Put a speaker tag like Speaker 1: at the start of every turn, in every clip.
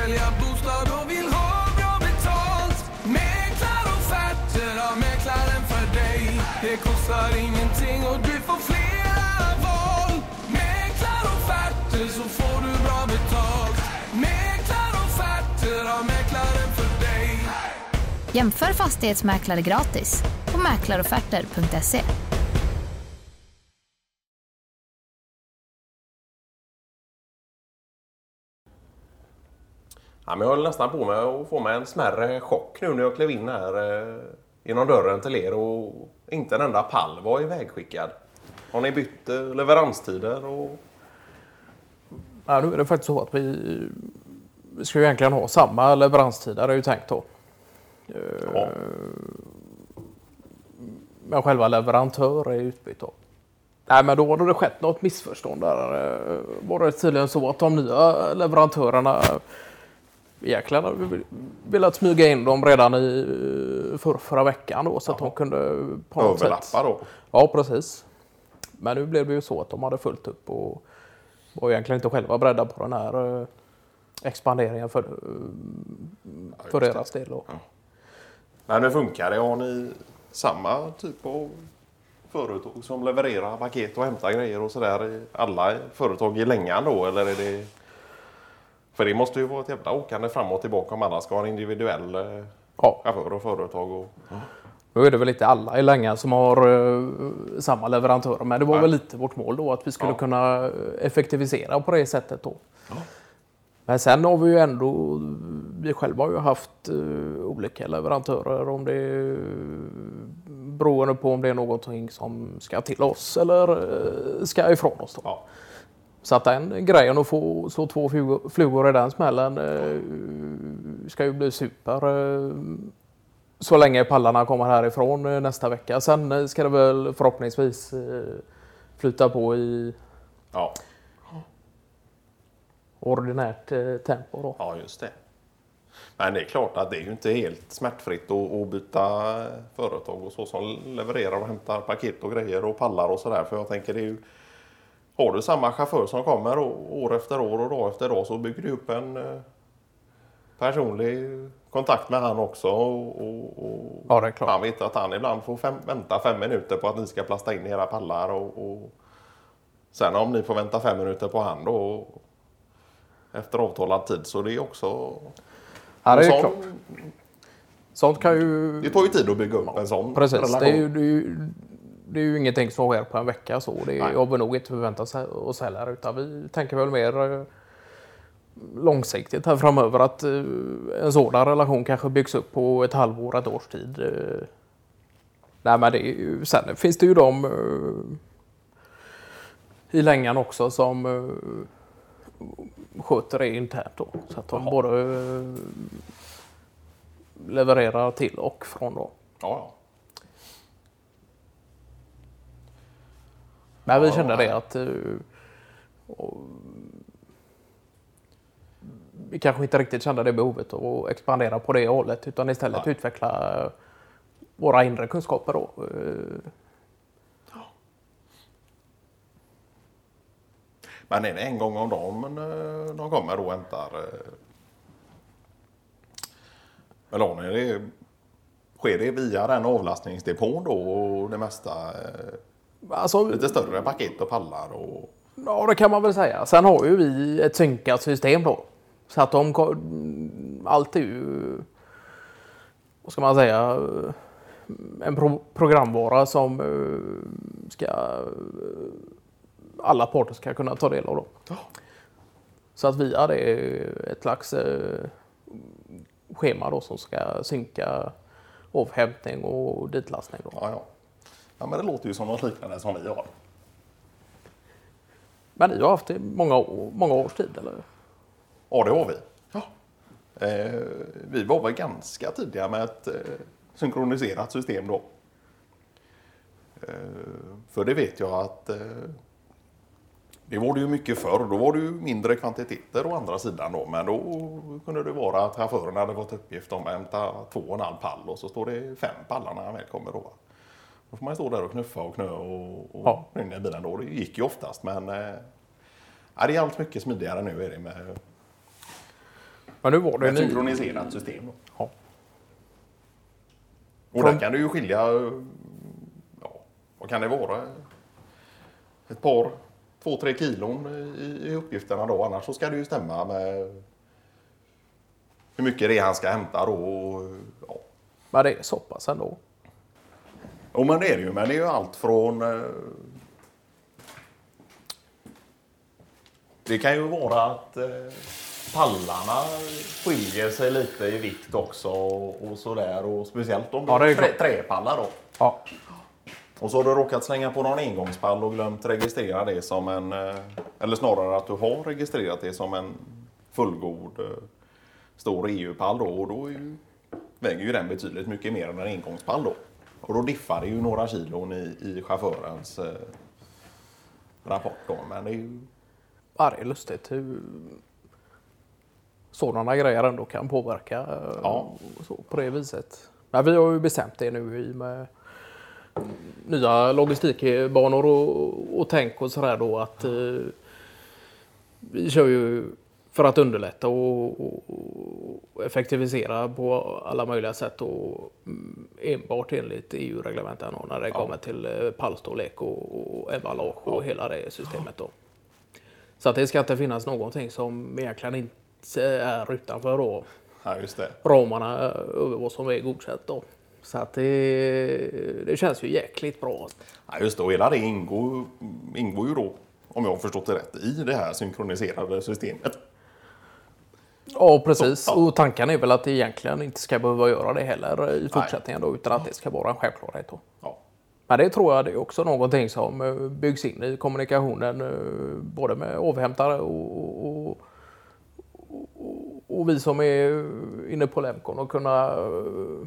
Speaker 1: sälja bostad och vill ha bra betalt. Mäklarofferter har mäklaren för dig. Det kostar ingenting och du får flera val. Mäklarofferter så får du bra betalt. Mäklarofferter har mäklaren för dig.
Speaker 2: Jämför fastighetsmäklare gratis på mäklarofferter.se.
Speaker 3: Ja, men jag höll nästan på med att få mig en smärre chock nu när jag klev in här eh, genom dörren till er och inte en enda pall var ivägskickad. Har ni bytt eh, leveranstider? Och...
Speaker 4: Ja, nu är det faktiskt så att vi, vi ska ju egentligen ha samma leveranstider är ju tänkt då.
Speaker 3: Ja.
Speaker 4: Men själva leverantör är utbytt då. Nej, men då har det skett något missförstånd där. Eh, Var det tydligen så att de nya leverantörerna egentligen hade velat smyga in dem redan i eh, för, förra veckan då så att de kunde på något
Speaker 3: Överlappa
Speaker 4: sätt.
Speaker 3: då?
Speaker 4: Ja, precis. Men nu blev det ju så att de hade fullt upp och var egentligen inte själva beredda på den här eh, expanderingen för, eh, för
Speaker 3: just
Speaker 4: deras del. Då.
Speaker 3: Men hur funkar det? Har ni samma typ av företag som levererar paket och hämtar grejer och sådär i alla företag i längan då? Eller är det... För det måste ju vara ett jävla åkande fram och tillbaka om alla ska ha en individuell eh,
Speaker 4: Ja,
Speaker 3: chaufför och företag. Och...
Speaker 4: nu är det väl inte alla i Längan som har eh, samma leverantörer, men det var
Speaker 3: Nej.
Speaker 4: väl lite vårt mål då att vi skulle
Speaker 3: Ja.
Speaker 4: kunna eh, effektivisera på det sättet då. Men sen har vi ju ändå, vi själva har ju haft eh, olika leverantörer om det är beroende på om det är någonting som ska till oss eller eh, ska ifrån oss. Då.
Speaker 3: Ja.
Speaker 4: Så att den grejen att få så två flugor, i den smällen eh, ska ju bli super. Eh, så länge pallarna kommer härifrån eh, nästa vecka. Sen eh, ska det väl förhoppningsvis flyta på i
Speaker 3: Ja.
Speaker 4: ordinärt tempo. Då.
Speaker 3: ja, just det. Men det är klart att det är ju inte helt smärtfritt att, att byta företag och så som levererar och hämtar paket och grejer och pallar och sådär. För jag tänker det är ju Har du samma chaufför som kommer år efter år och dag efter dag så bygger du upp en eh, personlig kontakt med han också. Och, och, och
Speaker 4: Ja, det är klart.
Speaker 3: Han vet att han ibland får fem, vänta fem minuter på att ni ska plasta in era pallar. Och, och sen om ni får vänta fem minuter på han då efter avtalad tid så det är också...
Speaker 4: Ja, det är
Speaker 3: en
Speaker 4: klart.
Speaker 3: sån-
Speaker 4: Sånt kan ju...
Speaker 3: Det tar ju tid att bygga upp en sån
Speaker 4: Precis.
Speaker 3: relation.
Speaker 4: Det är, ju, det, är ju, det är ju ingenting som sker på en vecka så. Det har vi nog inte förväntat oss heller. Utan vi tänker väl mer eh, långsiktigt här framöver. Att eh, en sådan relation kanske byggs upp på ett halvår, ett års tid. eh. Nej, men det ju, sen finns det ju de i längan också som sköter det internt då. Så att de både eh, levererar till och från då.
Speaker 3: Ja, ja.
Speaker 4: Men vi kände
Speaker 3: nej.
Speaker 4: det att eh, och, vi kanske inte riktigt kände det behovet att expandera på det hållet utan istället
Speaker 3: Nej.
Speaker 4: utveckla våra inre kunskaper. Då. Eh,
Speaker 3: Men är det en gång om dagen eh, de kommer och hämtar det, sker det via den avlastningsdepån då och det mesta?
Speaker 4: Alltså,
Speaker 3: lite större paket och pallar och...
Speaker 4: ja, det kan man väl säga. Sen har ju vi ett synkat system då. Så att de, allt är ju, vad ska man säga, en pro, programvara som eh, ska alla parter ska kunna ta del av. Då. Så att via det ett slags eh, schema då som ska synka avhämtning och ditlastning. Då.
Speaker 3: Ja, ja. Ja, men det låter ju som något liknande som vi har.
Speaker 4: Men ni har haft det i många, år, många års tid eller?
Speaker 3: Ja, det har vi. Ja. Eh, vi var väl ganska tidiga med ett eh, synkroniserat system då. Eh, för det vet jag att eh, det var det ju mycket förr. Då var det ju mindre kvantiteter å andra sidan då. Men då kunde det vara att chauffören hade fått uppgift om att hämta två och en halv pall och så står det fem pallar när han väl kommer då. Då får man stå där och knuffa och knö och, och
Speaker 4: Ja.
Speaker 3: ringa i bilen då. Det gick ju oftast men eh, ja, det är allt mycket smidigare nu är det med
Speaker 4: Men nu var det
Speaker 3: Ett synkroniserat system. Då.
Speaker 4: Ja.
Speaker 3: Och där kan du ju skilja, ja, vad kan det vara? Ett par, två, tre kilon i, i uppgifterna då. Annars så ska det ju stämma med hur mycket det är han ska hämta då. Ja.
Speaker 4: Men det är så pass ändå.
Speaker 3: Jo men det är det ju. Men det är ju allt från... Eh, det kan ju vara att eh, pallarna skiljer sig lite i vikt också och, och sådär. Och speciellt om det
Speaker 4: Ja, är
Speaker 3: trä, träpallar då.
Speaker 4: Ja.
Speaker 3: Och så har du råkat slänga på någon engångspall och glömt registrera det som en... eh, Eller snarare att du har registrerat det som en fullgod eh, stor EU-pall då. Och då ju, väger ju den betydligt mycket mer än en engångspall då. Och då diffar det ju några kilon i, i chaufförens eh, rapport då. Men det är ju...
Speaker 4: ja, det är lustigt hur sådana grejer ändå kan påverka eh,
Speaker 3: Ja.
Speaker 4: så, på det viset. Men vi har ju bestämt det nu i med nya logistikbanor och, och tänk och sådär då att eh, vi kör ju för att underlätta och, och, och effektivisera på alla möjliga sätt och mm, enbart enligt EU-reglementen när det kommer till eh, pallstorlek och, och emballage och hela det systemet. Då. Så att det ska inte finnas någonting som egentligen inte är utanför då,
Speaker 3: Ja,
Speaker 4: ramarna över vad som är godkänt. Då. Så att det, det känns ju jäkligt bra.
Speaker 3: Ja, just det. Och hela det ingår, ingår ju då, om jag har förstått det rätt, i det här synkroniserade systemet.
Speaker 4: Ja, precis.
Speaker 3: Ja.
Speaker 4: Och tanken är väl att det egentligen inte ska behöva göra det heller i fortsättningen då, utan att det ska vara en självklarhet. Då.
Speaker 3: Ja.
Speaker 4: Men det tror jag det är också någonting som eh, byggs in i kommunikationen eh, både med avhämtare och, och, och, och vi som är inne på Lemcon och kunna eh,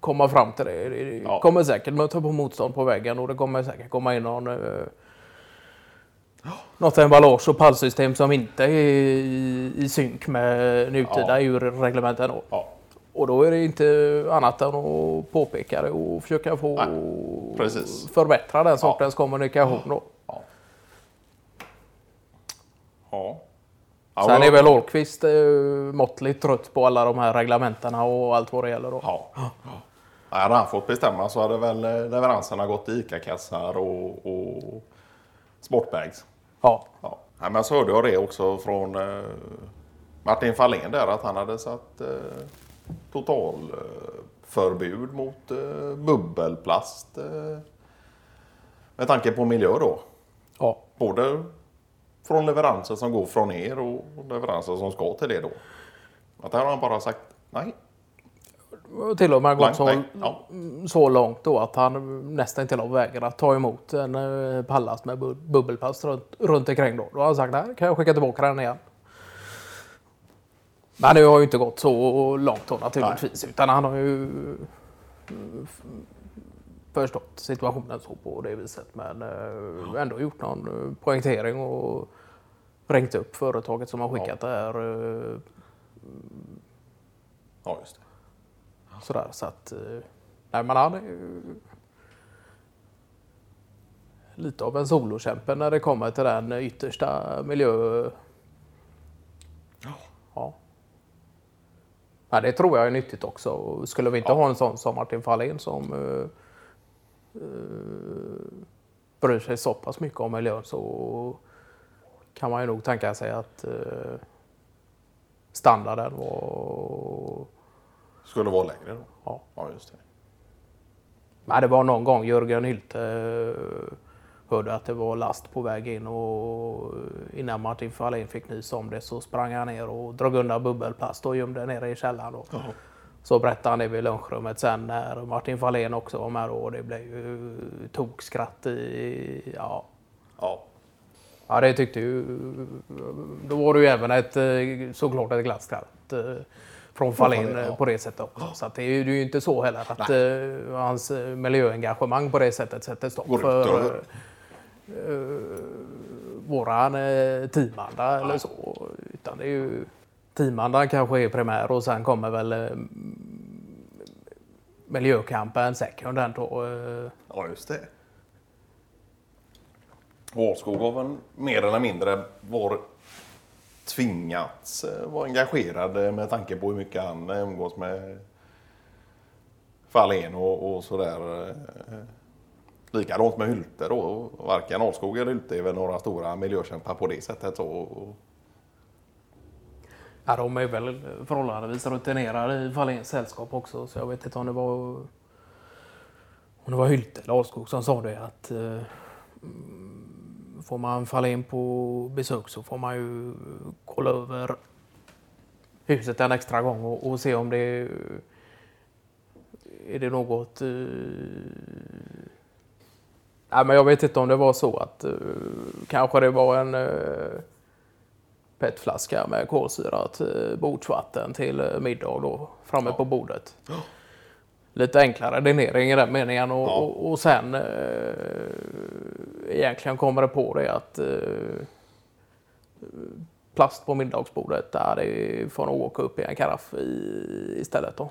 Speaker 4: komma fram till det. Det
Speaker 3: Ja.
Speaker 4: kommer säkert möta på motstånd på väggen och det kommer säkert komma in någon något emballage och pallsystem som inte är i, i synk med nutida
Speaker 3: Ja.
Speaker 4: EU-reglementen.
Speaker 3: ja.
Speaker 4: Och då är det inte annat än att påpeka det och försöka få förbättra den sortens kommunikation. Då.
Speaker 3: Ja. Ja. Ja,
Speaker 4: Sen är väl Ahlqvist eh, måttligt trött på alla de här reglementena och allt vad det gäller. Då.
Speaker 3: Ja. Ja, hade han fått bestämma så hade väl eh, leveranserna gått till ICA-kassar och, och sportbags.
Speaker 4: Ja.
Speaker 3: Ja. Nej, men så hörde jag det också från eh, Martin Fahlén där att han hade satt eh, totalförbud eh, förbud mot eh, bubbelplast. Eh, med tanke på miljö då.
Speaker 4: Ja.
Speaker 3: Både från leveranser som går från er och leveranser som ska till det då. Att där har han bara sagt nej.
Speaker 4: Och till och med gått så,
Speaker 3: nej. Ja.
Speaker 4: så långt då att han nästan inte har vägrat ta emot en eh, pallast med bu- bubbelplast runt, runt omkring. Då. då har han sagt nej, kan jag skicka tillbaka den igen. Men det har ju inte gått så långt då naturligtvis. Utan han har ju eh, förstått situationen så på det viset. Men eh, ändå gjort någon poängtering och ringt upp företaget som har skickat det här.
Speaker 3: Ja, just det.
Speaker 4: Sådär, så att... eh, Nej, men han är ju lite av en solokämpe när det kommer till den yttersta miljö... Ja. Ja, det tror jag är nyttigt också. Och Skulle vi inte
Speaker 3: Ja.
Speaker 4: ha en sån som Martin Fahlén som uh, bryr sig så pass mycket om miljön så kan man ju nog tänka sig att eh, standarden var
Speaker 3: Skulle vara längre då.
Speaker 4: Ja.
Speaker 3: Ja, just det.
Speaker 4: Nej, det var någon gång Jörgen Hylte eh, hörde att det var last på väg in och innan Martin Fahlin fick nys om det så sprang han ner och drog undan bubbelplast och gömde nere i källaren. Då. Så berättade han det vid lunchrummet sen när Martin Fahlén också var med och det blev ju tokskratt i... Ja.
Speaker 3: Ja.
Speaker 4: ja, det tyckte ju... Då var det ju även ett, eh, såklart ett glatt skratt eh, från Fahlén
Speaker 3: Fahlén, ja.
Speaker 4: eh, på det sättet också. Så det är ju inte så heller att eh, hans eh, miljöengagemang på det sättet sätter stopp
Speaker 3: Går
Speaker 4: för eh, eh, våran eh, teamanda eller så. Utan det är ju teamandan kanske är primär och sen kommer väl eh, miljökampen second då. Eh,
Speaker 3: Ja, just det. Årskog har väl mer eller mindre varit tvingats eh, vara engagerad eh, med tanke på hur mycket han eh, umgås med Fahlén och, och sådär. Likadant med Hylte då. Varken Alskog eller Hylte är väl några stora miljökämpar på det sättet. Så,
Speaker 4: Ja, de är väl förhållandevis rutinerade i Fahléns sällskap också. Så jag vet inte om det var om det var Hylte eller Alskog som sa det att får man Fahlén på besök så får man ju kolla över huset en extra gång och, och se om det är det något eh, Nej, men jag vet inte om det var så att eh, kanske det var en eh, petflaska med kolsyrat eh, bordsvatten till eh, middag då framme på bordet. Lite enklare dinering i den meningen och,
Speaker 3: Ja.
Speaker 4: och, och sen eh, egentligen kommer det på det att eh, plast på middagsbordet där det får nog åka upp i en karaff i, istället då.